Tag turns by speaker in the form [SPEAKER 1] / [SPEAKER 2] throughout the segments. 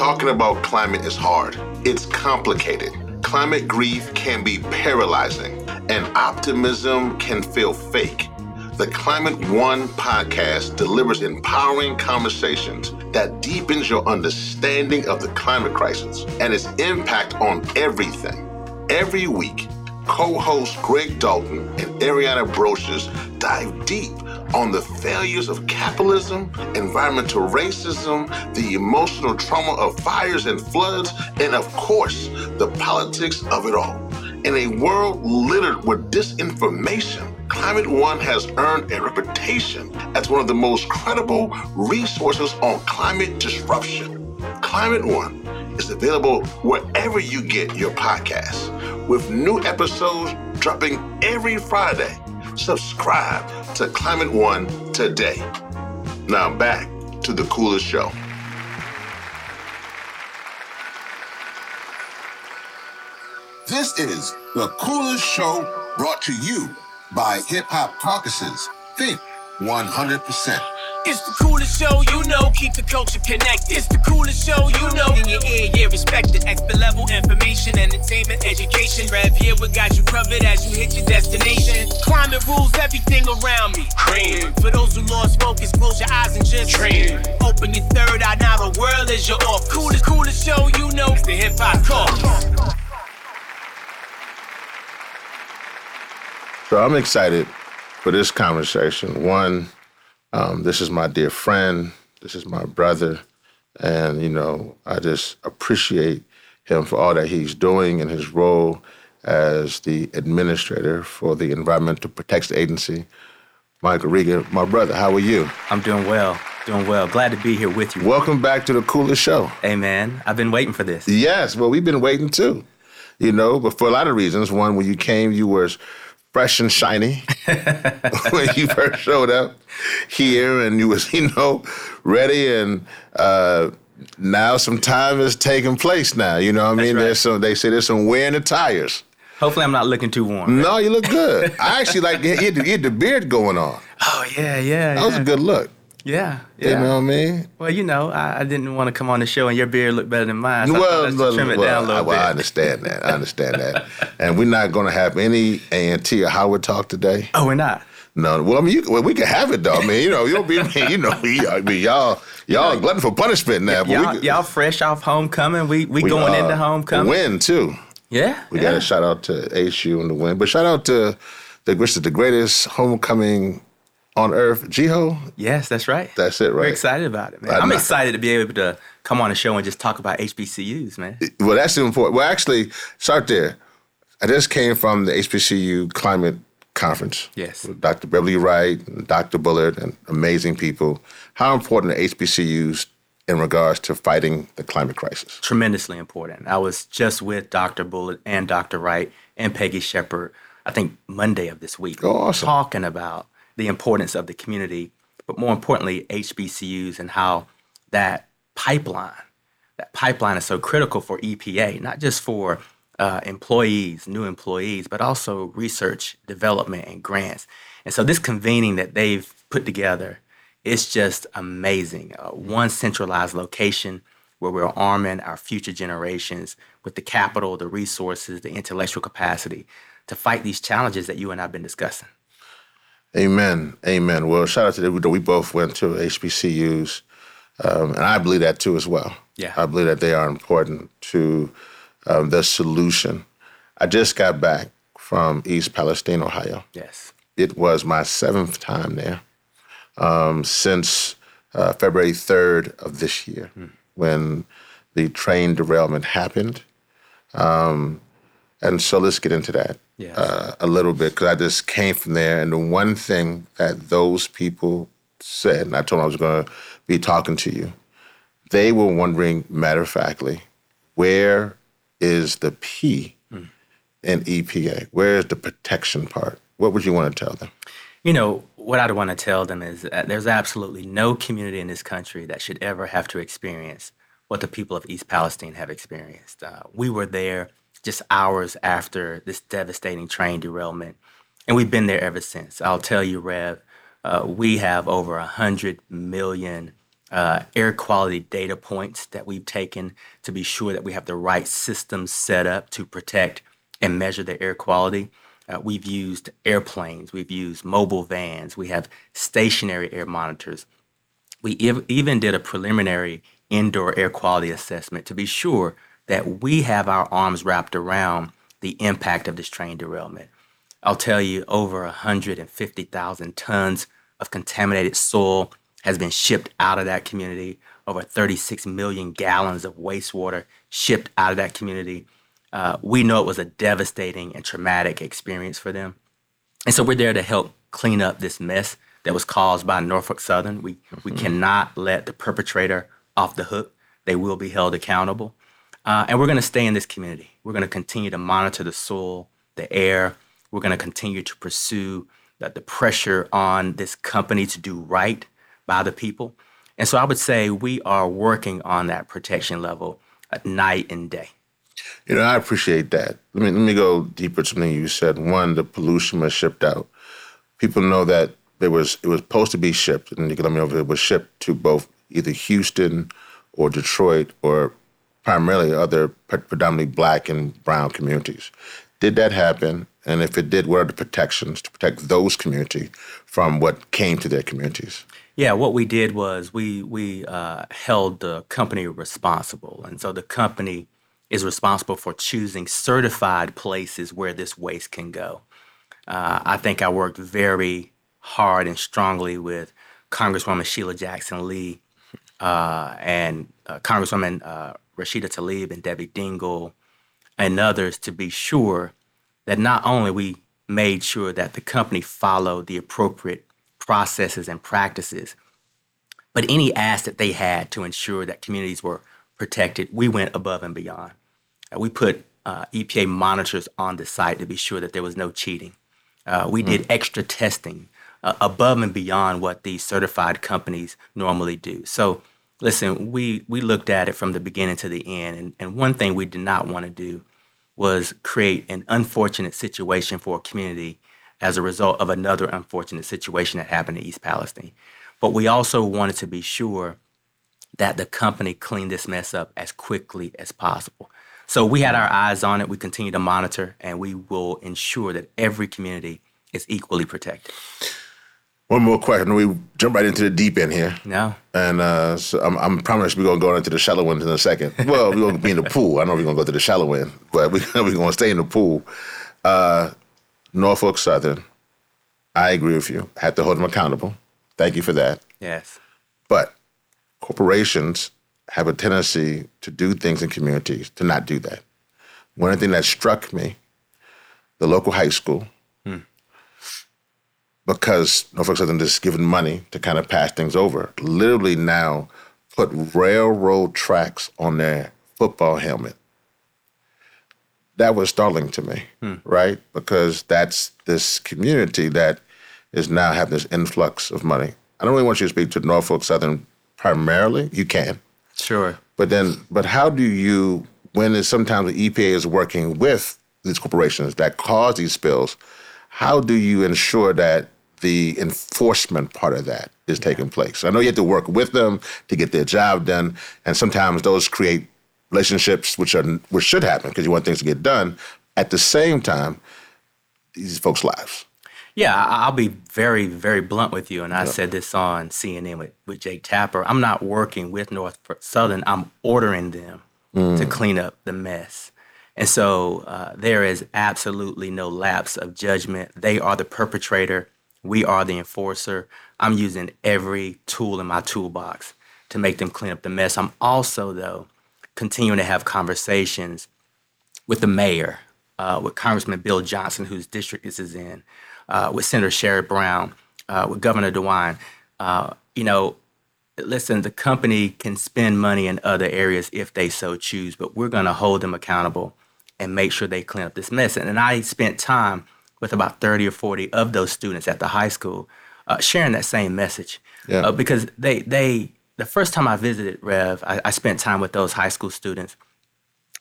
[SPEAKER 1] Talking about climate is hard, it's complicated. Climate grief can be paralyzing, and optimism can feel fake. The Climate One podcast delivers empowering conversations that deepens your understanding of the climate crisis and its impact on everything. Every week, co-hosts Greg Dalton and Ariana Brocious dive deep on the failures of capitalism, environmental racism, the emotional trauma of fires and floods, and of course, the politics of it all. In a world littered with disinformation, Climate One has earned a reputation as one of the most credible resources on climate disruption. Climate One is available wherever you get your podcasts, with new episodes dropping every Friday. Subscribe to Climate One today. Now back to the coolest show. This is the coolest show brought to you by Hip Hop Caucuses. Think 100%.
[SPEAKER 2] It's the coolest show you know, keep the culture connected. It's the coolest show you know, in your ear, yeah, respected. Expert level information, entertainment, education. Rev here, we got you covered as you hit your destination. Climate rules everything around me. Cream. For those who lost focus, close your eyes and just dream. Open your third eye, now the world is your off. Coolest, coolest show you know, it's the hip hop caucus.
[SPEAKER 1] So I'm excited for this conversation. One, um, this is my dear friend. This is my brother. And, you know, I just appreciate him for all that he's doing in his role as the administrator for the Environmental Protection Agency. Michael Regan, my brother, how are you?
[SPEAKER 3] I'm doing well. Doing well. Glad to be here with you.
[SPEAKER 1] Welcome back to the coolest show.
[SPEAKER 3] Hey, man. I've been waiting for this.
[SPEAKER 1] Yes, well, we've been waiting too. You know, but for a lot of reasons. One, when you came, you were fresh and shiny when you first showed up here and you was you know ready and uh, now some time is taking place now you know what i mean
[SPEAKER 3] right.
[SPEAKER 1] there's some they say there's some wear in the tires
[SPEAKER 3] Hopefully, I'm not looking too warm.
[SPEAKER 1] no you look good i actually like you had, the, you had the beard going on
[SPEAKER 3] Oh, yeah, yeah.
[SPEAKER 1] that was a good look
[SPEAKER 3] Yeah. Yeah.
[SPEAKER 1] you know what i mean
[SPEAKER 3] Well, you know, I, I didn't want to come on the show and your beard looked better than mine. So
[SPEAKER 1] well,
[SPEAKER 3] let's
[SPEAKER 1] well,
[SPEAKER 3] trim it
[SPEAKER 1] well,
[SPEAKER 3] down a little
[SPEAKER 1] I, well, I understand that. I understand that. And we're not going to have any A&T or Howard talk today.
[SPEAKER 3] Oh, we're not.
[SPEAKER 1] No, well, I mean, you, well, we can have it though. I mean, you know, you'll be, you know, I mean, y'all, y'all are glutton for punishment now. But
[SPEAKER 3] Y'all,
[SPEAKER 1] could-
[SPEAKER 3] y'all fresh off homecoming. We we,
[SPEAKER 1] we,
[SPEAKER 3] going
[SPEAKER 1] uh,
[SPEAKER 3] into homecoming.
[SPEAKER 1] Win too.
[SPEAKER 3] Yeah.
[SPEAKER 1] We
[SPEAKER 3] yeah.
[SPEAKER 1] got to shout out to HU and the win, but shout out to the which is the greatest homecoming on earth, GHOE.
[SPEAKER 3] Yes, that's right.
[SPEAKER 1] That's it, right?
[SPEAKER 3] We're excited about it, man.
[SPEAKER 1] I'm
[SPEAKER 3] I'm excited to be able to come on the show and just talk about HBCUs, man.
[SPEAKER 1] Well, that's important. Well, actually, start there. I just came from the HBCU climate conference.
[SPEAKER 3] Yes.
[SPEAKER 1] With Dr. Beverly Wright and Dr. Bullard and amazing people. How important are HBCUs in regards to fighting the climate crisis?
[SPEAKER 3] tremendously important. I was just with Dr. Bullard and Dr. Wright and Peggy Shepard, I think Monday of this week,
[SPEAKER 1] Oh, awesome.
[SPEAKER 3] talking about the importance of the community, but more importantly, HBCUs and how that pipeline, that pipeline is so critical for EPA, not just for uh, employees, new employees, but also research, development, and grants. And so this convening that they've put together it's just amazing. Uh, one centralized location where we're arming our future generations with the capital, the resources, the intellectual capacity to fight these challenges that you and I have been discussing.
[SPEAKER 1] Amen. Amen. Well, shout out to them. We both went to HBCUs, um, and I believe that too as well.
[SPEAKER 3] Yeah.
[SPEAKER 1] I believe that they are important to um, the solution. I just got back from East Palestine, Ohio.
[SPEAKER 3] Yes.
[SPEAKER 1] It was my seventh time there um, since uh, February 3rd of this year when the train derailment happened. Um, and so let's get into that
[SPEAKER 3] Yes.
[SPEAKER 1] uh, a little bit because I just came from there. And the one thing that those people said, and I told them I was going to be talking to you, they were wondering, matter of factly, where is the P in EPA? Where is the protection part? What would you want to tell them?
[SPEAKER 3] You know, what I'd want to tell them is that there's absolutely no community in this country that should ever have to experience what the people of East Palestine have experienced. Uh, we were there just hours after this devastating train derailment, and we've been there ever since. I'll tell you, Rev, uh, we have over 100 million uh, air quality data points that we've taken to be sure that we have the right systems set up to protect and measure the air quality. Uh, we've used airplanes, we've used mobile vans, we have stationary air monitors. We ev- even did a preliminary indoor air quality assessment to be sure that we have our arms wrapped around the impact of this train derailment. I'll tell you, over 150,000 tons of contaminated soil has been shipped out of that community. Over 36 million gallons of wastewater shipped out of that community. Uh, we know it was a devastating and traumatic experience for them. And so we're there to help clean up this mess that was caused by Norfolk Southern. We, mm-hmm. we cannot let the perpetrator off the hook. They will be held accountable. Uh, and we're going to stay in this community. We're going to continue to monitor the soil, the air. We're going to continue to pursue the, the pressure on this company to do right by the people. And so I would say we are working on that protection level night and day.
[SPEAKER 1] You know, I appreciate that. Let me let me go deeper to something you said. One, the pollution was shipped out. People know that there was it was supposed to be shipped, and you can let me know if it was shipped to both either Houston or Detroit or primarily other predominantly black and brown communities. Did that happen? And if it did, what are the protections to protect those communities from what came to their communities?
[SPEAKER 3] Yeah, what we did was we we uh, held the company responsible, and so the company is responsible for choosing certified places where this waste can go. Uh, I think I worked very hard and strongly with Congresswoman Sheila Jackson Lee uh, and uh, Congresswoman uh, Rashida Tlaib and Debbie Dingell and others to be sure that not only we made sure that the company followed the appropriate processes and practices, but any ask that they had to ensure that communities were protected, we went above and beyond. Uh, we put uh, EPA monitors on the site to be sure that there was no cheating. Uh, we did hmm. extra testing uh, above and beyond what these certified companies normally do. So, listen, we, we looked at it from the beginning to the end. And, and one thing we did not want to do was create an unfortunate situation for a community as a result of another unfortunate situation that happened in East Palestine. But we also wanted to be sure that the company cleaned this mess up as quickly as possible. So we had our eyes on it. We continue to monitor, and we will ensure that every community is equally protected.
[SPEAKER 1] One more question. We jump right into the deep end here.
[SPEAKER 3] No.
[SPEAKER 1] And uh, so I'm, I'm promised we're going to go into the shallow end in a second. Well, we're going to be in the pool. I know we're going to go to the shallow end, but we, we're going to stay in the pool. Uh, Norfolk Southern, I agree with you. Had to hold them accountable. Thank you for that.
[SPEAKER 3] Yes.
[SPEAKER 1] But corporations have a tendency to do things in communities to not do that. One thing that struck me, the local high school, hmm. because Norfolk Southern just given money to kind of pass things over, literally now put railroad tracks on their football helmet. That was startling to me, hmm. right? Because that's this community that is now having this influx of money. I don't really want you to speak to Norfolk Southern primarily. You can.
[SPEAKER 3] Sure.
[SPEAKER 1] But then, but how do you, when sometimes the EPA is working with these corporations that cause these spills, how do you ensure that the enforcement part of that is yeah. taking place? I know you have to work with them to get their job done, and sometimes those create relationships which are which should happen because you want things to get done. At the same time, these folks' lives.
[SPEAKER 3] Yeah, I'll be very, very blunt with you. And I said this on CNN with, with Jake Tapper. I'm not working with Norfolk Southern, I'm ordering them mm. to clean up the mess. And so uh, there is absolutely no lapse of judgment. They are the perpetrator, we are the enforcer. I'm using every tool in my toolbox to make them clean up the mess. I'm also, though, continuing to have conversations with the mayor, uh, with Congressman Bill Johnson, whose district this is in, uh, with Senator Sherrod Brown, uh, with Governor DeWine. Uh, you know, listen, the company can spend money in other areas if they so choose, but we're going to hold them accountable and make sure they clean up this mess. And, and I spent time with about 30 or 40 of those students at the high school uh, sharing that same message. Yeah. Uh, because they, they, the first time I visited Rev, I, I spent time with those high school students.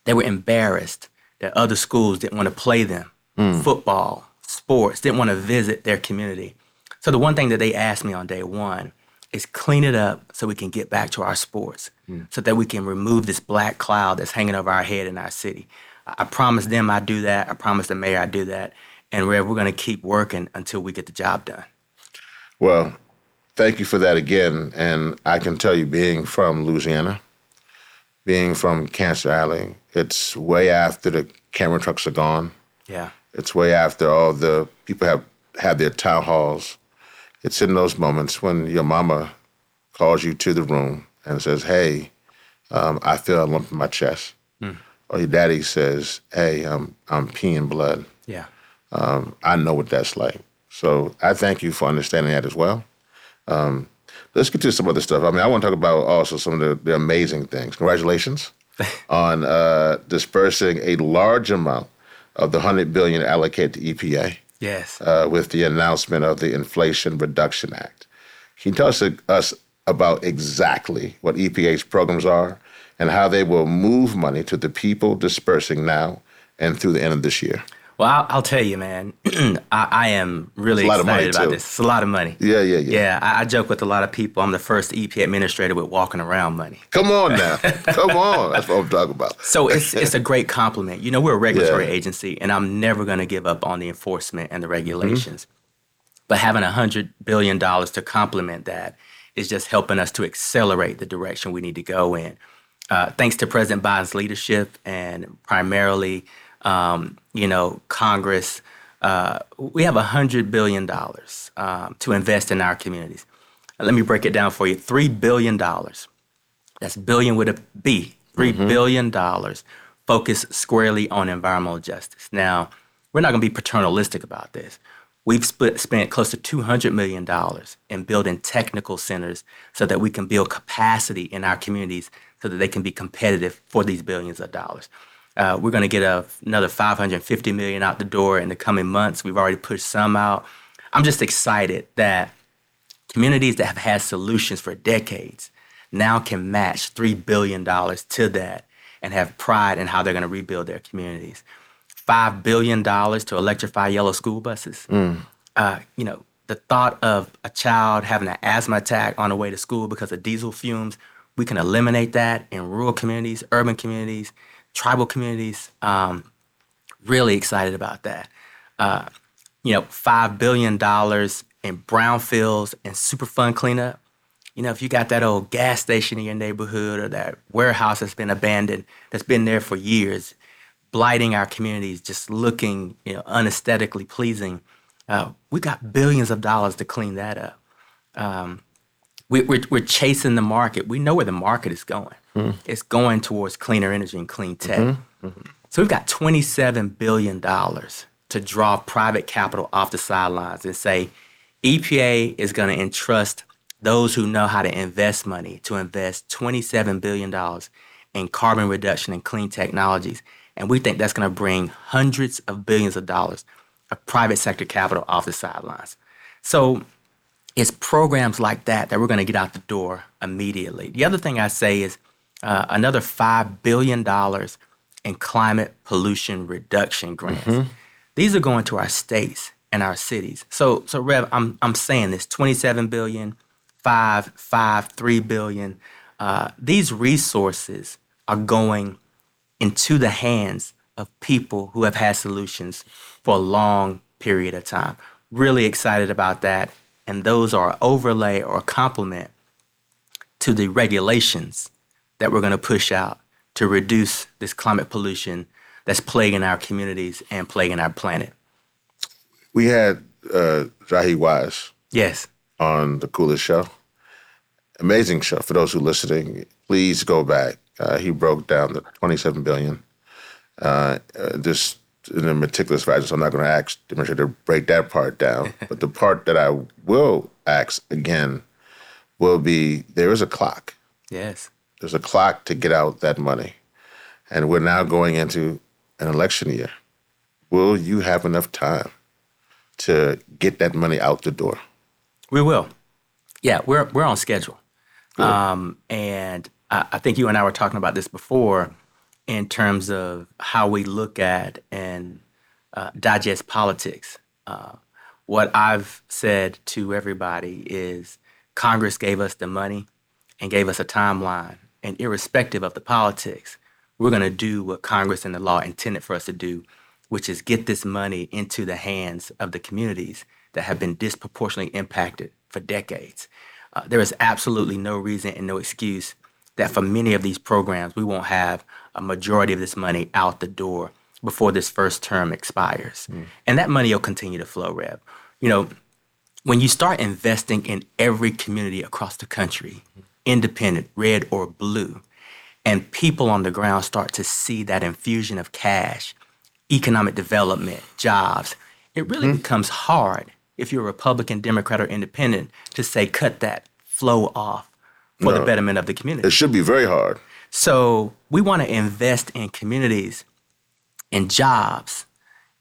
[SPEAKER 3] They were embarrassed that other schools didn't want to play them mm. football, sports, didn't want to visit their community. So the one thing that they asked me on day one is clean it up so we can get back to our sports, so that we can remove this black cloud that's hanging over our head in our city. I, I promise them I do that. I promise the mayor I do that. And Rev, we're going to keep working until we get the job done.
[SPEAKER 1] Well, thank you for that again. And I can tell you, being from Louisiana, being from Cancer Alley, it's way after the camera trucks are gone.
[SPEAKER 3] Yeah.
[SPEAKER 1] It's way after all the people have had their town halls. It's in those moments when your mama calls you to the room and says, Hey, um, I feel a lump in my chest. Or your daddy says, Hey, um, I'm peeing blood.
[SPEAKER 3] Yeah.
[SPEAKER 1] Um, I know what that's like. So I thank you for understanding that as well. Um, let's get to some other stuff. I mean, I want to talk about also some of the, the amazing things. Congratulations on uh, dispersing a large amount of the 100 billion allocated to EPA
[SPEAKER 3] Yes.
[SPEAKER 1] uh, with the announcement of the Inflation Reduction Act. Can you tell us, us about exactly what EPA's programs are and how they will move money to the people dispersing now and through the end of this year?
[SPEAKER 3] Well, I'll, I'll tell you, man. I, I am really
[SPEAKER 1] It's a lot of
[SPEAKER 3] excited about
[SPEAKER 1] too.
[SPEAKER 3] this. It's a lot of money.
[SPEAKER 1] Yeah, yeah, yeah.
[SPEAKER 3] Yeah, I, I joke with a lot of people. I'm the first EPA administrator with walking around money.
[SPEAKER 1] Come on now. Come on. That's what I'm talking about.
[SPEAKER 3] So it's it's a great compliment. You know, we're a regulatory
[SPEAKER 1] Yeah.
[SPEAKER 3] agency, and I'm never going to give up on the enforcement and the
[SPEAKER 1] Mm-hmm.
[SPEAKER 3] regulations. But having a hundred billion dollars to complement that is just helping us to accelerate the direction we need to go in. Uh, thanks to President Biden's leadership and primarily, um, you know, Congress, uh, we have a hundred billion dollars um, to invest in our communities. Let me break it down for you. Three billion dollars that's billion with a B, three billion dollars focused squarely on environmental justice. Now, we're not going to be paternalistic about this. We've split, spent close to $200 million in building technical centers so that we can build capacity in our communities so that they can be competitive for these billions of dollars. Uh, we're going to get a, another 550 million out the door in the coming months. We've already pushed some out. I'm just excited that communities that have had solutions for decades now can match $3 billion to that and have pride in how they're going to rebuild their communities. $5 billion to electrify yellow school buses. Uh, you know, the thought of a child having an asthma attack on the way to school because of diesel fumes, we can eliminate that in rural communities, urban communities, tribal communities. Um, really excited about that. Uh, you know, $5 billion in brownfields and Superfund cleanup. You know, if you got that old gas station in your neighborhood or that warehouse that's been abandoned, that's been there for years, blighting our communities, just looking, you know, unesthetically pleasing, uh, we got billions of dollars to clean that up. Um, we, we're, we're chasing the market. We know where the market is going. Mm-hmm. It's going towards cleaner energy and clean tech. Mm-hmm. Mm-hmm. So we've got $27 billion to draw private capital off the sidelines and say EPA is going to entrust those who know how to invest money to invest $27 billion in carbon reduction and clean technologies. And we think that's going to bring hundreds of billions of dollars of private sector capital off the sidelines. So it's programs like that that we're going to get out the door immediately. The other thing I say is uh, another $5 billion in climate pollution reduction grants. These are going to our states and our cities. So, so Rev, I'm, I'm saying this 27 billion, 5, 5, 3 billion. Uh, these resources are going into the hands of people who have had solutions for a long period of time. Really excited about that. And those are overlay or complement to the regulations that we're going to push out to reduce this climate pollution that's plaguing our communities and plaguing our planet.
[SPEAKER 1] We had uh, Jahi Wise
[SPEAKER 3] Yes.
[SPEAKER 1] on the coolest show. Amazing show. For those who are listening, please go back. Uh, he broke down the 27 billion. Uh, uh, this in a meticulous fashion. So I'm not going to ask the administrator to break that part down. but the part that I will ask again will be there is a clock.
[SPEAKER 3] Yes.
[SPEAKER 1] There's a clock to get out that money, and we're now going into an election year. Will you have enough time to get that money out the door?
[SPEAKER 3] We will. Yeah, we're we're on schedule. Um, and I, I think you and I were talking about this before in terms of how we look at and uh, digest politics. Uh, what I've said to everybody is Congress gave us the money and gave us a timeline. And irrespective of the politics, we're going to do what Congress and the law intended for us to do, which is get this money into the hands of the communities that have been disproportionately impacted for decades. Uh, there is absolutely no reason and no excuse that for many of these programs, we won't have a majority of this money out the door before this first term expires. Mm. And that money will continue to flow, Rev. You know, when you start investing in every community across the country, independent, red or blue, and people on the ground start to see that infusion of cash, economic development, jobs, it really mm-hmm. becomes hard if you're a Republican, Democrat, or Independent to say cut that flow off for no, the betterment of the community.
[SPEAKER 1] It should be very hard.
[SPEAKER 3] So we want to invest in communities and jobs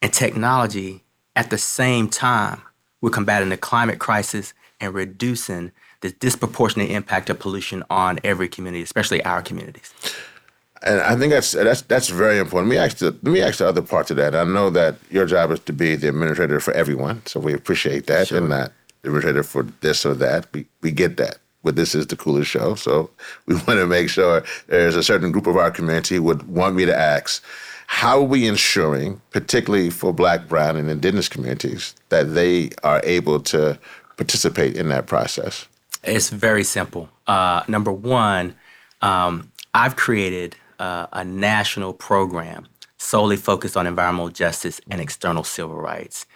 [SPEAKER 3] and technology at the same time we're combating the climate crisis and reducing the disproportionate impact of pollution on every community, especially our communities.
[SPEAKER 1] And I think that's that's that's very important. Let me ask the, let me ask the other part to that. I know that your job is to be the administrator for everyone, so we appreciate that, sure. and not the administrator for this or that. We we get that. But this is the coolest show, so we want to make sure there's a certain group of our community would want me to ask, how are we ensuring, particularly for Black, Brown, and Indigenous communities, that they are able to participate in that process?
[SPEAKER 3] It's very simple. Uh, number one, um, I've created uh, a national program solely focused on environmental justice and external civil rights.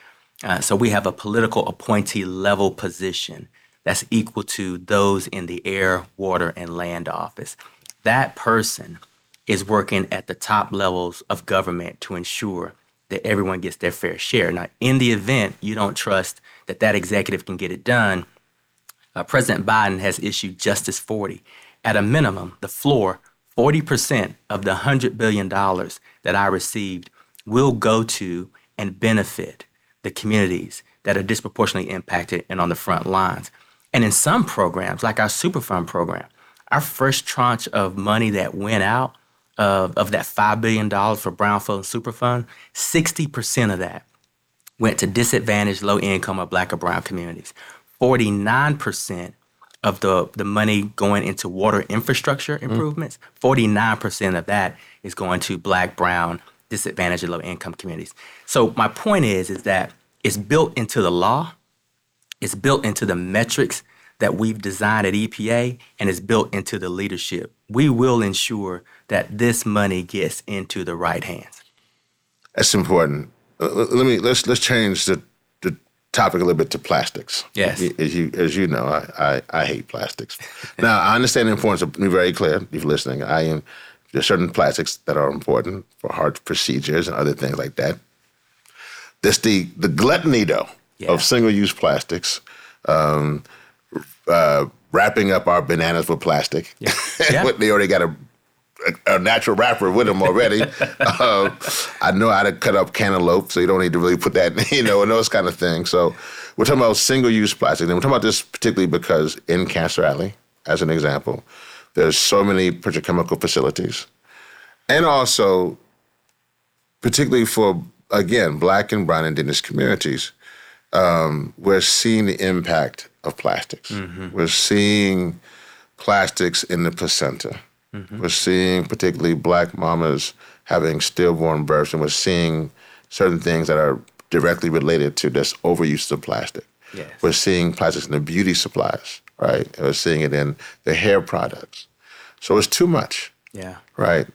[SPEAKER 3] Uh, so we have a political appointee level position that's equal to those in the air, water, and land office. That person is working at the top levels of government to ensure that everyone gets their fair share. Now, in the event you don't trust that that executive can get it done, uh, President Biden has issued Justice 40. At a minimum, the floor 40% of the $100 billion that I received will go to and benefit the communities that are disproportionately impacted and on the front lines. And in some programs, like our Superfund program, our first tranche of money that went out of, of that $5 billion for Brownfield and Superfund, 60% of that went to disadvantaged, low income, or black or brown communities. 49% of the, the money going into water infrastructure mm-hmm. improvements, mm. 49% of that is going to black, brown, disadvantaged, low income communities. So my point is, is that it's built into the law, it's built into the metrics that we've designed at EPA, and it's built into the leadership. We will ensure that this money gets into the right hands.
[SPEAKER 1] That's important. Uh, let me let's let's change the topic a little bit to plastics.
[SPEAKER 3] Yes.
[SPEAKER 1] As you as you know, I, I, I hate plastics. now I understand the importance of be very clear if you're listening. I am there's certain plastics that are important for heart procedures and other things like that. This the the gluttony though yeah. of single use plastics. Um, uh, wrapping up our bananas with plastic. Yeah. yeah. they already got a a, natural wrapper with them already. uh, I know how to cut up cantaloupe, so you don't need to really put that, you know, and those kind of things. So we're talking about single-use plastic. And we're talking about this particularly because in Cancer Alley, as an example, there's so many petrochemical facilities. And also, particularly for, again, black and brown indigenous communities, um, we're seeing the impact of plastics. Mm-hmm. We're seeing plastics in the placenta. Mm-hmm. We're seeing particularly black mamas having stillborn births, and we're seeing certain things that are directly related to this overuse of plastic. Yes. We're seeing plastics in the beauty supplies, right? And we're seeing it in the hair products. So it's too much.
[SPEAKER 3] Yeah.
[SPEAKER 1] Right.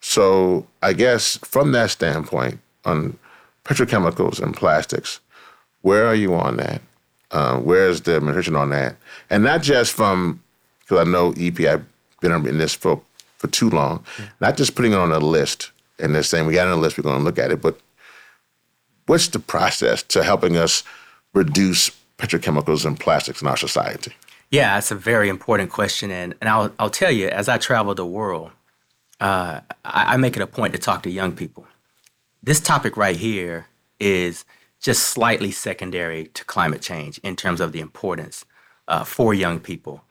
[SPEAKER 1] So I guess from that standpoint, on petrochemicals and plastics, where are you on that? Uh, where's the administration on that? And not just from, because I know EP, I've been in this for, for too long. Yeah. Not just putting it on a list and they're saying we got it on a list, we're going to look at it, but what's the process to helping us reduce petrochemicals and plastics in our society?
[SPEAKER 3] Yeah, that's a very important question, and and I'll I'll tell you as I travel the world, uh, I, I make it a point to talk to young people. This topic right here is just slightly secondary to climate change in terms of the importance uh, for young people.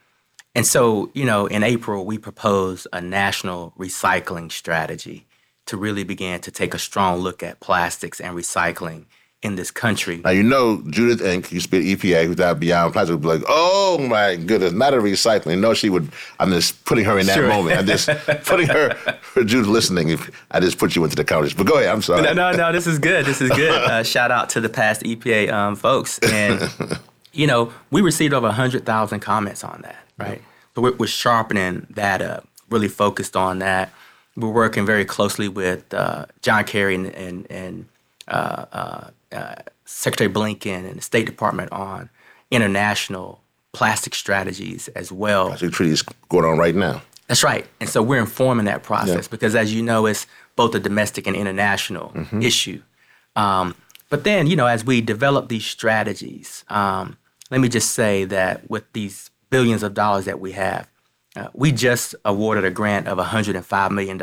[SPEAKER 3] And so, you know, in April, we proposed a national recycling strategy to really begin to take a strong look at plastics and recycling in this country.
[SPEAKER 1] Now you know Judith Enck used to be at EPA, who's now beyond plastic, would be like, "Oh my goodness, not a recycling." No, she would. I'm just putting her in that
[SPEAKER 3] Sure.
[SPEAKER 1] moment. I'm just putting her for Judith listening. If I just put you into the conversation, but go ahead. I'm sorry.
[SPEAKER 3] No, no, no. This is good. This is good. Uh, shout out to the past EPA um, folks. And you know, we received over hundred thousand comments on that, right? So we're, we're sharpening that up. Really focused on that. We're working very closely with uh, John Kerry and and, and uh, uh, Secretary Blinken and the State Department on international plastic strategies as well.
[SPEAKER 1] So treaties going on right now.
[SPEAKER 3] That's right. And so we're informing that process
[SPEAKER 1] Yeah.
[SPEAKER 3] because, as you know, it's both a domestic and international issue. Um, but then, you know, as we develop these strategies, um, let me just say that with these billions of dollars that we have, uh, we just awarded a grant of $105 million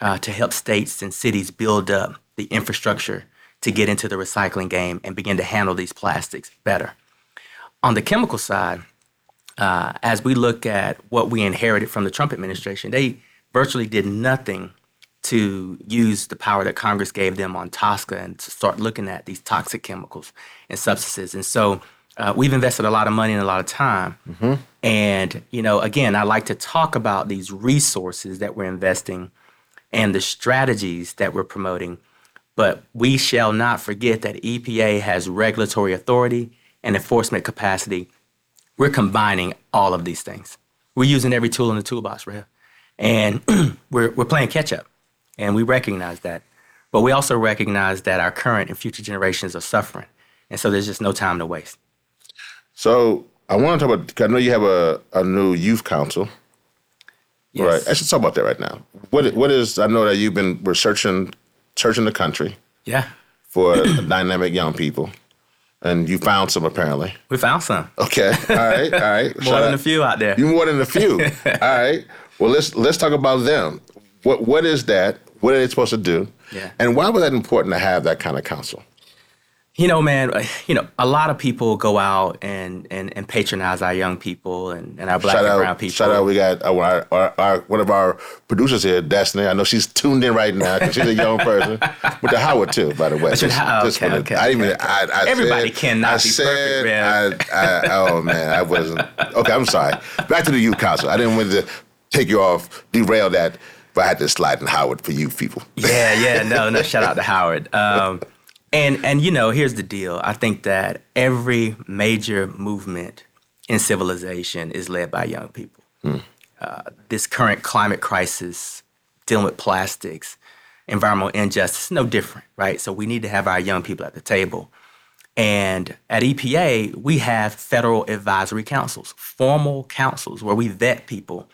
[SPEAKER 3] uh, to help states and cities build up the infrastructure to get into the recycling game and begin to handle these plastics better. On the chemical side, uh, as we look at what we inherited from the Trump administration, they virtually did nothing to use the power that Congress gave them on TSCA and to start looking at these toxic chemicals and substances. And so uh, we've invested a lot of money and a lot of time. And, you know, again, I like to talk about these resources that we're investing and the strategies that we're promoting. But we shall not forget that EPA has regulatory authority and enforcement capacity we're combining all of these things. We're using every tool in the toolbox, Rev. And we're, we're playing catch up. And we recognize that. But we also recognize that our current and future generations are suffering. And so there's just no time to waste.
[SPEAKER 1] So I want to talk about. I know you have a, a new youth council.
[SPEAKER 3] Yes.
[SPEAKER 1] Right. I should talk about that right now. What what is? I know that you've been researching, searching the country
[SPEAKER 3] Yeah.
[SPEAKER 1] for dynamic young people, and you found some apparently.
[SPEAKER 3] We found some.
[SPEAKER 1] Okay. All right. All right.
[SPEAKER 3] More
[SPEAKER 1] Shout
[SPEAKER 3] than
[SPEAKER 1] out-
[SPEAKER 3] a few out there.
[SPEAKER 1] You more than a few. All right. Well, let's let's talk about them. What what is that? What are they supposed to do?
[SPEAKER 3] Yeah.
[SPEAKER 1] And why was that important to have that kind of council?
[SPEAKER 3] You know, man, uh, you know, a lot of people go out and, and, and patronize our young people and, and our black
[SPEAKER 1] shout
[SPEAKER 3] and
[SPEAKER 1] out,
[SPEAKER 3] brown people.
[SPEAKER 1] shout out. We got our, our, our one of our producers here, Destiny. I know she's tuned in right now because she's a young person. With the Howard too, by the way.
[SPEAKER 3] That's your How-
[SPEAKER 1] Just
[SPEAKER 3] okay,
[SPEAKER 1] wanna-
[SPEAKER 3] okay,
[SPEAKER 1] I didn't
[SPEAKER 3] okay,
[SPEAKER 1] even. I, I
[SPEAKER 3] Everybody
[SPEAKER 1] said,
[SPEAKER 3] cannot
[SPEAKER 1] I
[SPEAKER 3] be
[SPEAKER 1] said,
[SPEAKER 3] perfect,
[SPEAKER 1] I, I, oh man, I wasn't. Okay, I'm sorry. Back to the youth council. I didn't want to take you off, derail that, but I had to slide in Howard for you people.
[SPEAKER 3] Yeah, yeah, no, no. Shout out to Howard. Um, and and you know, here's the deal. I think that every major movement in civilization is led by young people. Uh, this current climate crisis, dealing with plastics, environmental injustice, no different, right? So we need to have our young people at the table. And at EPA, we have federal advisory councils, formal councils where we vet people,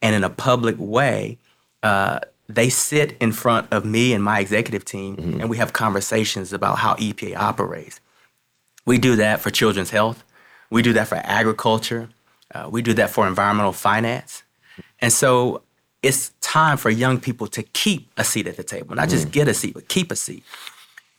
[SPEAKER 3] and in a public way, uh, they sit in front of me and my executive team, mm-hmm. and we have conversations about how EPA operates. We do that for children's health. We do that for agriculture. Uh, we do that for environmental finance. And so it's time for young people to keep a seat at the table, not just mm. get a seat, but keep a seat.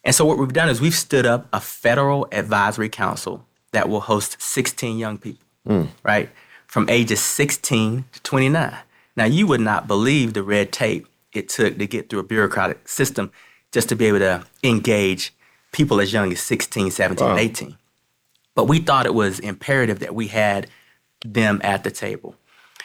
[SPEAKER 3] And so what we've done is we've stood up a federal advisory council that will host 16 young people, mm. right? From ages 16 to 29. Now, you would not believe the red tape it took to get through a bureaucratic system just to be able to engage people as young as 16, 17,
[SPEAKER 1] Wow.
[SPEAKER 3] 18. But we thought it was imperative that we had them at the table.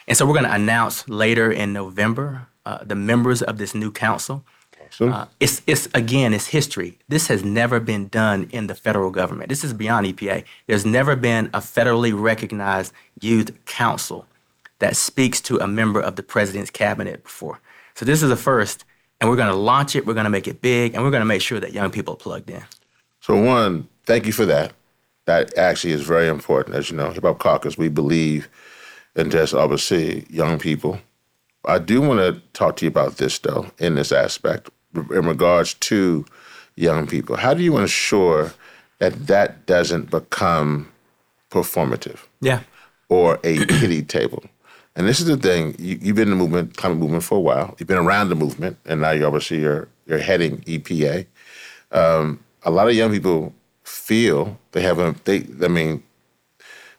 [SPEAKER 3] And so we're going to announce later in November uh, the members of this new council.
[SPEAKER 1] So,
[SPEAKER 3] Uh, it's, it's again, it's history. This has never been done in the federal government. This is beyond EPA. There's never been a federally recognized youth council that speaks to a member of the president's cabinet before. So this is a first, and we're going to launch it. We're going to make it big, and we're going to make sure that young people are plugged in.
[SPEAKER 1] So one, thank you for that. That actually is very important. As you know, Hip Hop Caucus, we believe in just obviously young people. I do want to talk to you about this though, in this aspect, in regards to young people. How do you ensure that that doesn't become performative
[SPEAKER 3] Yeah.
[SPEAKER 1] or a pity table? And this is the thing. You, you've been in the movement, climate movement for a while. You've been around the movement, and now you obviously you're you're heading EPA. Um, a lot of young people feel they haven't. They, I mean,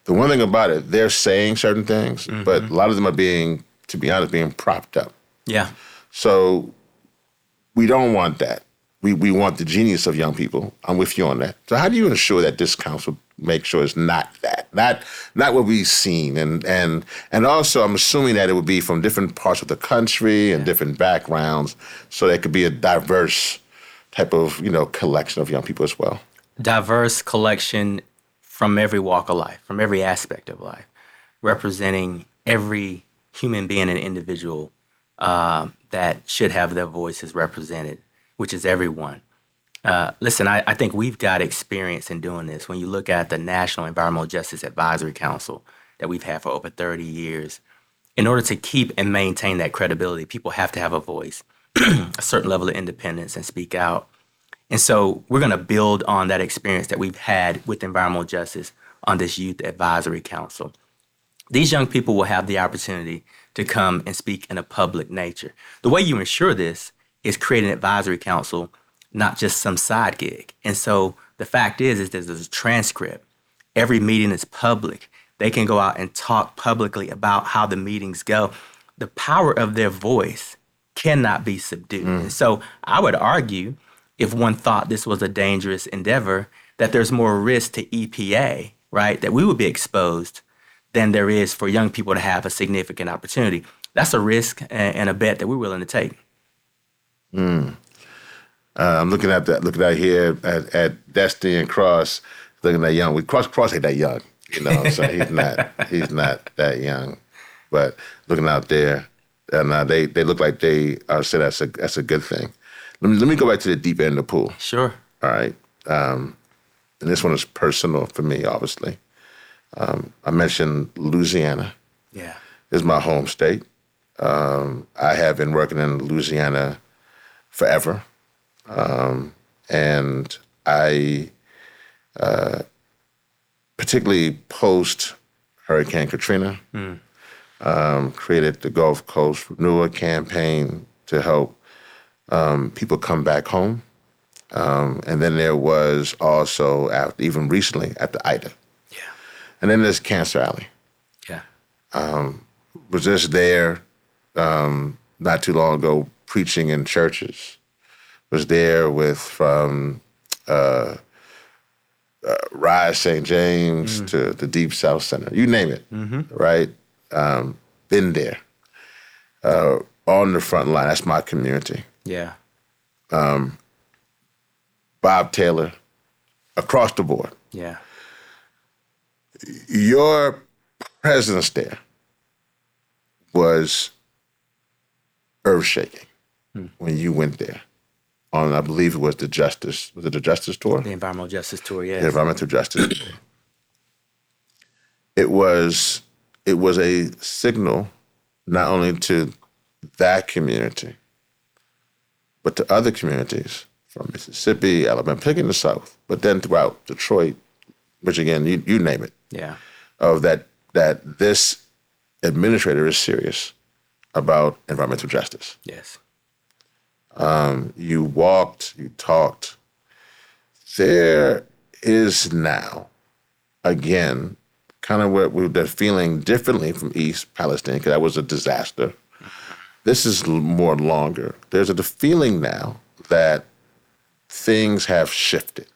[SPEAKER 1] the one thing about it, they're saying certain things, but a lot of them are being, to be honest, being propped up.
[SPEAKER 3] Yeah.
[SPEAKER 1] So we don't want that. We, we want the genius of young people. I'm with you on that. So how do you ensure that this council make sure it's not that, not not what we've seen, and and and also I'm assuming that it would be from different parts of the country and yeah. different backgrounds, so there could be a diverse type of you know collection of young people as well.
[SPEAKER 3] Diverse collection from every walk of life, from every aspect of life, representing every human being and individual uh, that should have their voices represented, which is everyone. Uh, listen, I, I, think we've got experience in doing this. When you look at the National Environmental Justice Advisory Council that we've had for over 30 years, in order to keep and maintain that credibility, people have to have a voice, a certain level of independence, and speak out. And so we're going to build on that experience that we've had with environmental justice on this Youth Advisory Council. These young people will have the opportunity to come and speak in a public nature. The way you ensure this is create an advisory council not just some side gig. And so the fact is, is there's a transcript. Every meeting is public. They can go out and talk publicly about how the meetings go. The power of their voice cannot be subdued. Mm. And so I would argue, if one thought this was a dangerous endeavor, that there's more risk to EPA, right? That we would be exposed than there is for young people to have a significant opportunity. That's a risk and a bet that we're willing to take.
[SPEAKER 1] Mm. Uh, I'm looking at that, looking out here at, at Destiny and Cross, looking at young. We Cross Cross ain't that young, you know. so he's not he's not that young, but looking out there, and uh, they they look like they are. So that's a that's a good thing. Let me let me go back to the deep end of the pool.
[SPEAKER 3] Sure.
[SPEAKER 1] All right. Um, and this one is personal for me, obviously. Um, I mentioned Louisiana.
[SPEAKER 3] Yeah.
[SPEAKER 1] Is my home state. Um, I have been working in Louisiana forever. Um, and I, uh, particularly post Hurricane Katrina, mm. um, created the Gulf Coast Renewal Campaign to help um, people come back home. Um, and then there was also, after, even recently, at the Ida.
[SPEAKER 3] Yeah.
[SPEAKER 1] And then there's Cancer Alley.
[SPEAKER 3] Yeah.
[SPEAKER 1] Um, was just there um, not too long ago preaching in churches was there with from uh, uh, Rise St. James mm. to the Deep South Center, you name it, mm-hmm. right? Um, been there uh, on the front line. That's my community.
[SPEAKER 3] Yeah. Um,
[SPEAKER 1] Bob Taylor, across the board.
[SPEAKER 3] Yeah.
[SPEAKER 1] Your presence there was earth shaking hmm. when you went there on, I believe it was the Justice, was it the Justice Tour?
[SPEAKER 3] The Environmental Justice Tour, yeah.
[SPEAKER 1] The Environmental Justice Tour. It was, it was a signal not only to that community, but to other communities from Mississippi, Alabama, picking the South, but then throughout Detroit, Michigan, you, you name it.
[SPEAKER 3] Yeah.
[SPEAKER 1] Of that, that this administrator is serious about environmental justice.
[SPEAKER 3] Yes.
[SPEAKER 1] Um, you walked, you talked. There is now, again, kind of what we are feeling differently from East Palestine, because that was a disaster. This is more longer. There's a feeling now that things have shifted.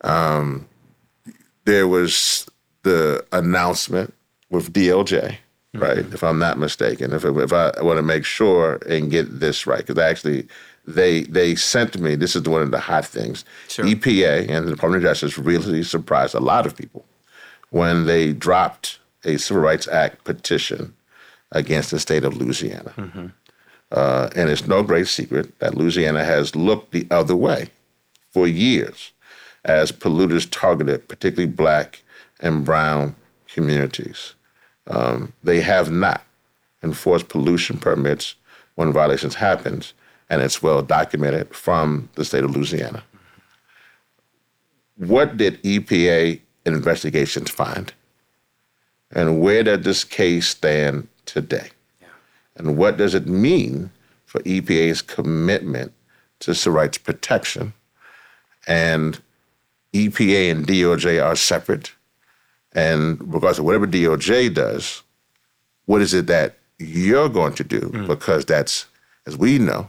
[SPEAKER 1] Um, there was the announcement with DOJ right? Mm-hmm. If I'm not mistaken, if if I want to make sure and get this right, because actually they they sent me. This is one of the hot things. Sure. EPA and the Department of Justice really surprised a lot of people when they dropped a Civil Rights Act petition against the state of Louisiana. Mm-hmm. Uh, and it's no great secret that Louisiana has looked the other way for years as polluters targeted particularly black and brown communities. Um, they have not enforced pollution permits when violations happens, and it's well documented from the state of Louisiana. What did EPA investigations find? And where does this case stand today? Yeah. And what does it mean for EPA's commitment to civil rights protection? And EPA and DOJ are separate and regardless of whatever DOJ does, what is it that you're going to do? Mm. Because that's, as we know,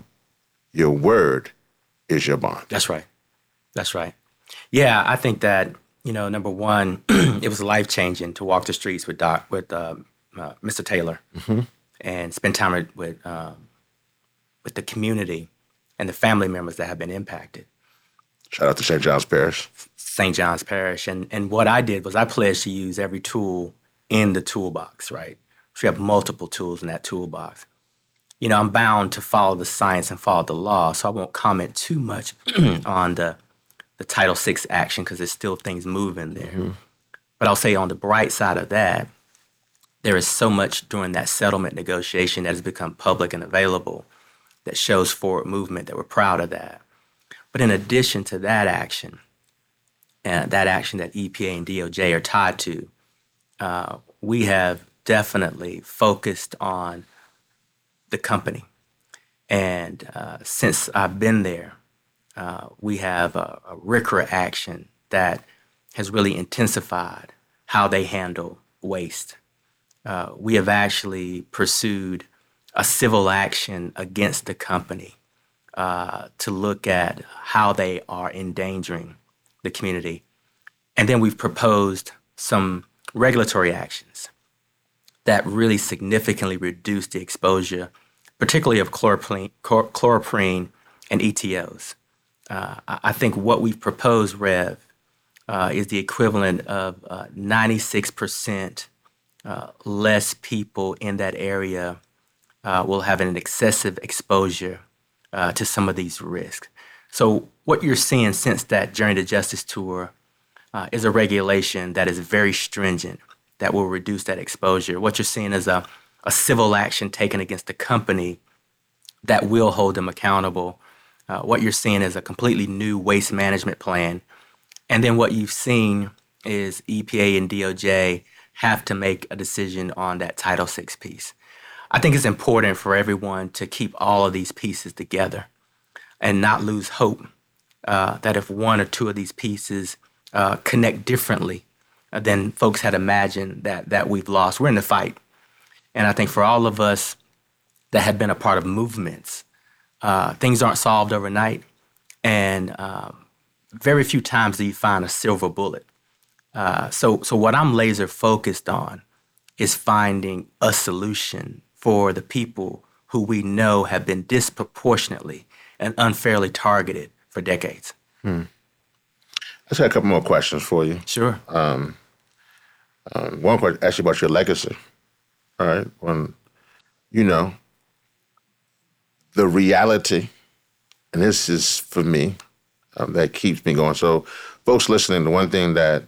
[SPEAKER 1] Your word is your bond.
[SPEAKER 3] That's right. That's right. Yeah, I think that you know, number one, it was life changing to walk the streets with Doc with uh, uh, Mr. Taylor mm-hmm. and spend time with um, with the community and the family members that have been impacted.
[SPEAKER 1] Shout out to St. John's Parish.
[SPEAKER 3] St. John's Parish, and and what I did was I pledged to use every tool in the toolbox. Right, so we have multiple tools in that toolbox you know, I'm bound to follow the science and follow the law, so I won't comment too much on the the Title VI action because there's still things moving there. Mm-hmm. But I'll say on the bright side of that, there is so much during that settlement negotiation that has become public and available that shows forward movement that we're proud of that. But in addition to that action, and that action that EPA and DOJ are tied to, uh, we have definitely focused on the company. And uh, since I've been there, uh, we have a, a RCRA action that has really intensified how they handle waste. Uh, we have actually pursued a civil action against the company uh, to look at how they are endangering the community. And then we've proposed some regulatory actions that really significantly reduce the exposure, particularly of chloroprene, chloroprene and ETOs. Uh, I think what we've proposed, Rev, uh, is the equivalent of uh, 96% uh, less people in that area uh, will have an excessive exposure uh, to some of these risks. So, what you're seeing since that Journey to Justice tour is a regulation that is very stringent that will reduce that exposure. What you're seeing is a, a civil action taken against the company that will hold them accountable. Uh, what you're seeing is a completely new waste management plan. And then what you've seen is EPA and DOJ have to make a decision on that Title VI piece. I think it's important for everyone to keep all of these pieces together and not lose hope uh, that if one or two of these pieces uh, connect differently, uh, than folks had imagined that that we've lost. We're in the fight, and I think for all of us that have been a part of movements, uh, things aren't solved overnight, and um, very few times do you find a silver bullet. Uh, so, so what I'm laser focused on is finding a solution for the people who we know have been disproportionately and unfairly targeted for decades. Hmm.
[SPEAKER 1] I just had a couple more questions for you.
[SPEAKER 3] Sure. Um,
[SPEAKER 1] um, one question actually about your legacy. All right, when you know the reality, and this is for me um, that keeps me going. So, folks listening, the one thing that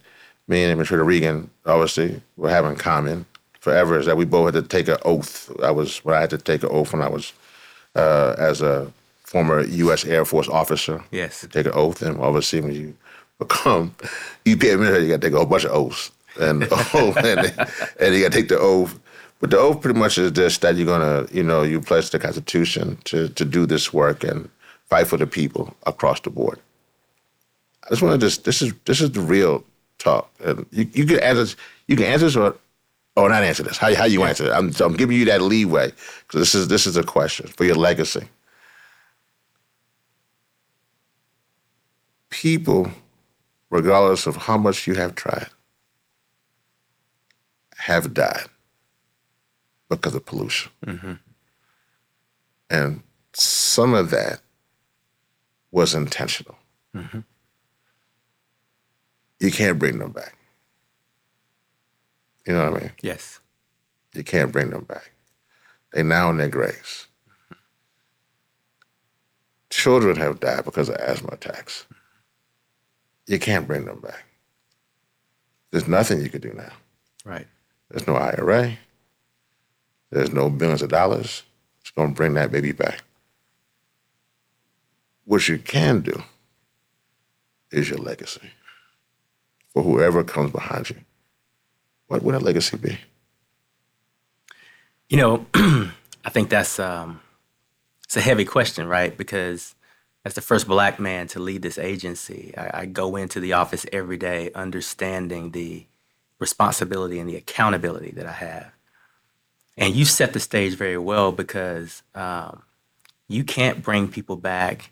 [SPEAKER 1] me and Administrator Regan obviously will have in common forever is that we both had to take an oath. I was when I had to take an oath when I was uh, as a former U.S. Air Force officer.
[SPEAKER 3] Yes, to
[SPEAKER 1] take an oath, and obviously when you become EPA administrator, you got to take a whole bunch of oaths and oath, and, and you got to take the oath. But the oath pretty much is this: that you're gonna, you know, you pledge the Constitution to to do this work and fight for the people across the board. I just want to just this is this is the real talk, and you you can answer you can answer this or or not answer this. How how you answer it? I'm so I'm giving you that leeway because this is this is a question for your legacy. People, regardless of how much you have tried, have died because of pollution. Mm-hmm. And some of that was intentional. Mm-hmm. You can't bring them back. You know what I mean?
[SPEAKER 3] Yes.
[SPEAKER 1] You can't bring them back. They now in their graves. Mm-hmm. Children have died because of asthma attacks. You can't bring them back. There's nothing you can do now.
[SPEAKER 3] Right.
[SPEAKER 1] There's no IRA. There's no billions of dollars. It's going to bring that baby back. What you can do is your legacy for whoever comes behind you. What would that legacy be?
[SPEAKER 3] You know, I think that's um, it's a heavy question, right? Because as the first black man to lead this agency, I, I go into the office every day understanding the responsibility and the accountability that I have. And you set the stage very well because um, you can't bring people back,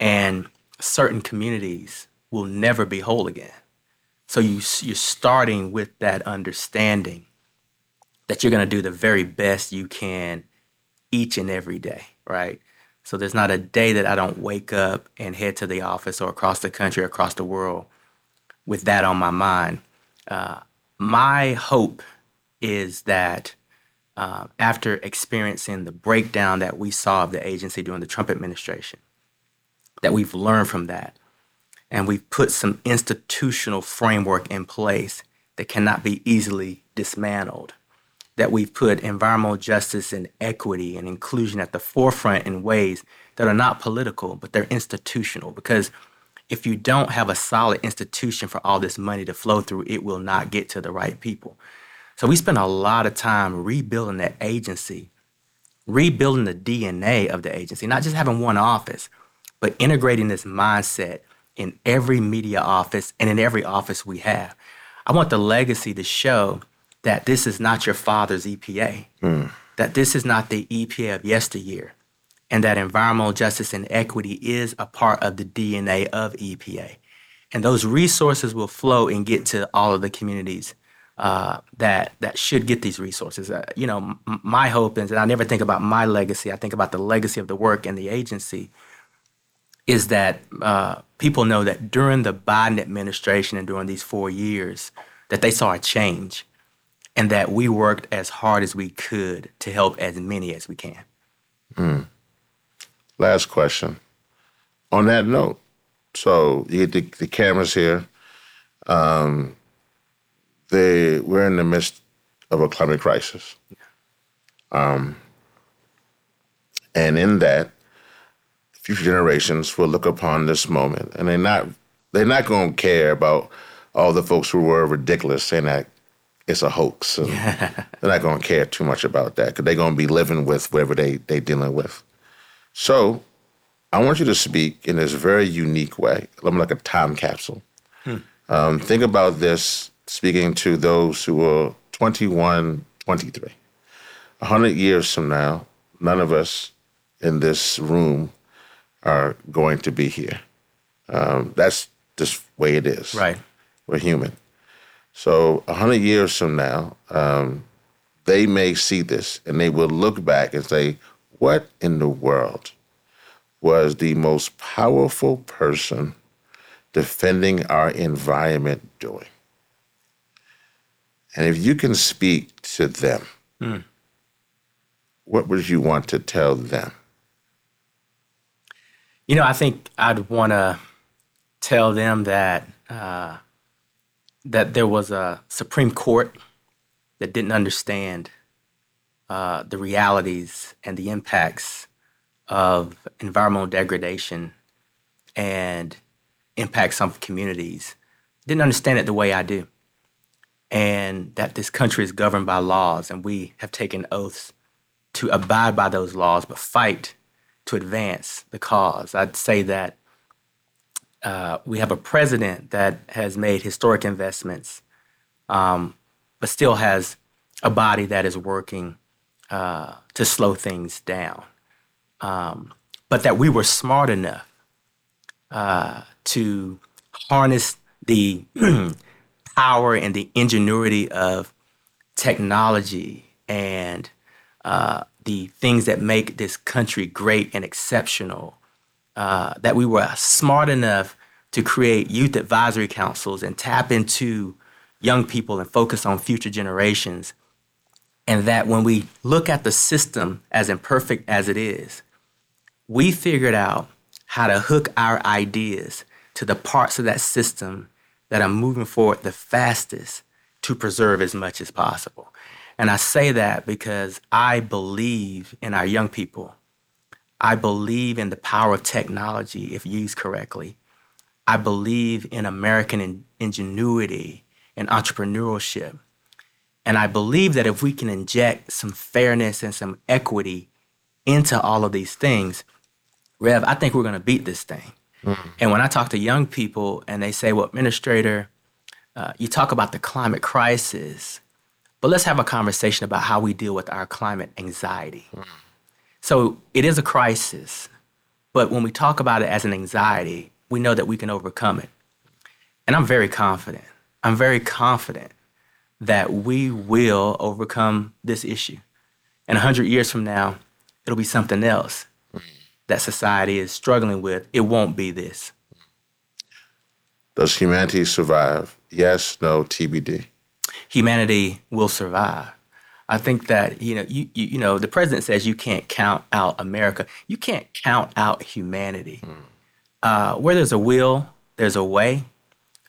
[SPEAKER 3] and certain communities will never be whole again. So you, you're starting with that understanding that you're going to do the very best you can each and every day, right? So there's not a day that I don't wake up and head to the office or across the country, across the world with that on my mind. Uh, my hope is that uh, after experiencing the breakdown that we saw of the agency during the Trump administration, that we've learned from that and we've put some institutional framework in place that cannot be easily dismantled that we've put environmental justice and equity and inclusion at the forefront in ways that are not political, but they're institutional. Because if you don't have a solid institution for all this money to flow through, it will not get to the right people. So we spend a lot of time rebuilding that agency, rebuilding the DNA of the agency, not just having one office, but integrating this mindset in every media office and in every office we have. I want the legacy to show that this is not your father's EPA, mm. that this is not the EPA of yesteryear, and that environmental justice and equity is a part of the DNA of EPA. And those resources will flow and get to all of the communities uh, that that should get these resources. Uh, you know, m- my hope is, and I never think about my legacy. I think about the legacy of the work and the agency. Is that uh, people know that during the Biden administration and during these four years, that they saw a change, and that we worked as hard as we could to help as many as we can.
[SPEAKER 1] Mm. Last question. On that note, so you get the, the cameras here. Um, they we're in the midst of a climate crisis. Um, and in that, future generations will look upon this moment, and they're not they're not going to care about all the folks who were ridiculous saying that it's a hoax. they're not going to care too much about that because they're going to be living with whatever they they dealing with. So, I want you to speak in this very unique way, like a time capsule. Hmm. Um, think about this speaking to those who are 21, 23. 100 years from now, none of us in this room are going to be here. Um, that's just the way it is.
[SPEAKER 3] Right.
[SPEAKER 1] We're human. So a hundred years from now, um, they may see this and they will look back and say, "What in the world was the most powerful person defending our environment doing?" And if you can speak to them, mm. what would you want to tell them?
[SPEAKER 3] You know, I think I'd want to tell them that. Uh, that there was a Supreme Court that didn't understand uh, the realities and the impacts of environmental degradation and impacts on communities. Didn't understand it the way I do. And that this country is governed by laws, and we have taken oaths to abide by those laws, but fight to advance the cause. I'd say that uh, we have a president that has made historic investments, um, but still has a body that is working uh, to slow things down. Um, but that we were smart enough uh, to harness the power and the ingenuity of technology and uh, the things that make this country great and exceptional uh, that we were smart enough to create youth advisory councils and tap into young people and focus on future generations. And that when we look at the system as imperfect as it is, we figured out how to hook our ideas to the parts of that system that are moving forward the fastest to preserve as much as possible. And I say that because I believe in our young people I believe in the power of technology if used correctly. I believe in American in- ingenuity and entrepreneurship. And I believe that if we can inject some fairness and some equity into all of these things, Rev, I think we're going to beat this thing. Mm-hmm. And when I talk to young people and they say, well, administrator, uh, you talk about the climate crisis, but let's have a conversation about how we deal with our climate anxiety. Mm-hmm So it is a crisis, but when we talk about it as an anxiety, we know that we can overcome it. And I'm very confident. I'm very confident that we will overcome this issue. And 100 years from now, it'll be something else that society is struggling with. It won't be this.
[SPEAKER 1] Does humanity survive? Yes, no, TBD.
[SPEAKER 3] Humanity will survive. I think that you know you, you, you know the president says you can't count out America. You can't count out humanity. Mm. Uh, where there's a will, there's a way.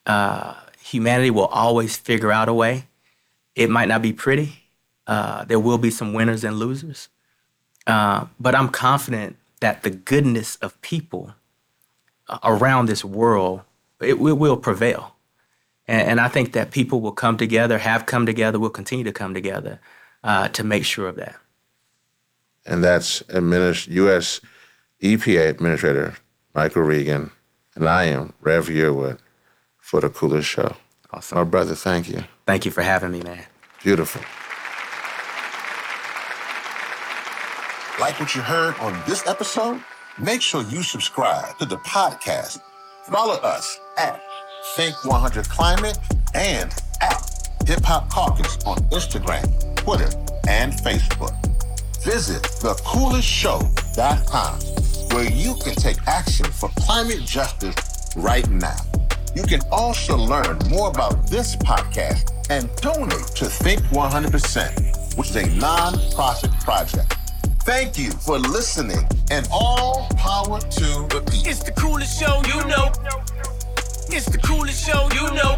[SPEAKER 3] Uh, humanity will always figure out a way. It might not be pretty. Uh, there will be some winners and losers. Uh, but I'm confident that the goodness of people around this world it, it will prevail. And, and, I think that people will come together, have come together, will continue to come together uh, to make sure of that.
[SPEAKER 1] And that's U.S. EPA Administrator Michael Regan, and I am Rev Yearwood for the coolest show.
[SPEAKER 3] Awesome.
[SPEAKER 1] My brother, thank you.
[SPEAKER 3] Thank you for having me, man.
[SPEAKER 1] Beautiful. Like what you heard on this episode? Make sure you subscribe to the podcast. Follow us at Think 100 Climate and at Hip Hop Caucus on Instagram, Twitter, and Facebook. Visit thecoolestshow.com where you can take action for climate justice right now. You can also learn more about this podcast and donate to Think 100%, which is a non-profit project. Thank you for listening and all power to the people.
[SPEAKER 2] It's the coolest show you know. It's the coolest show you know.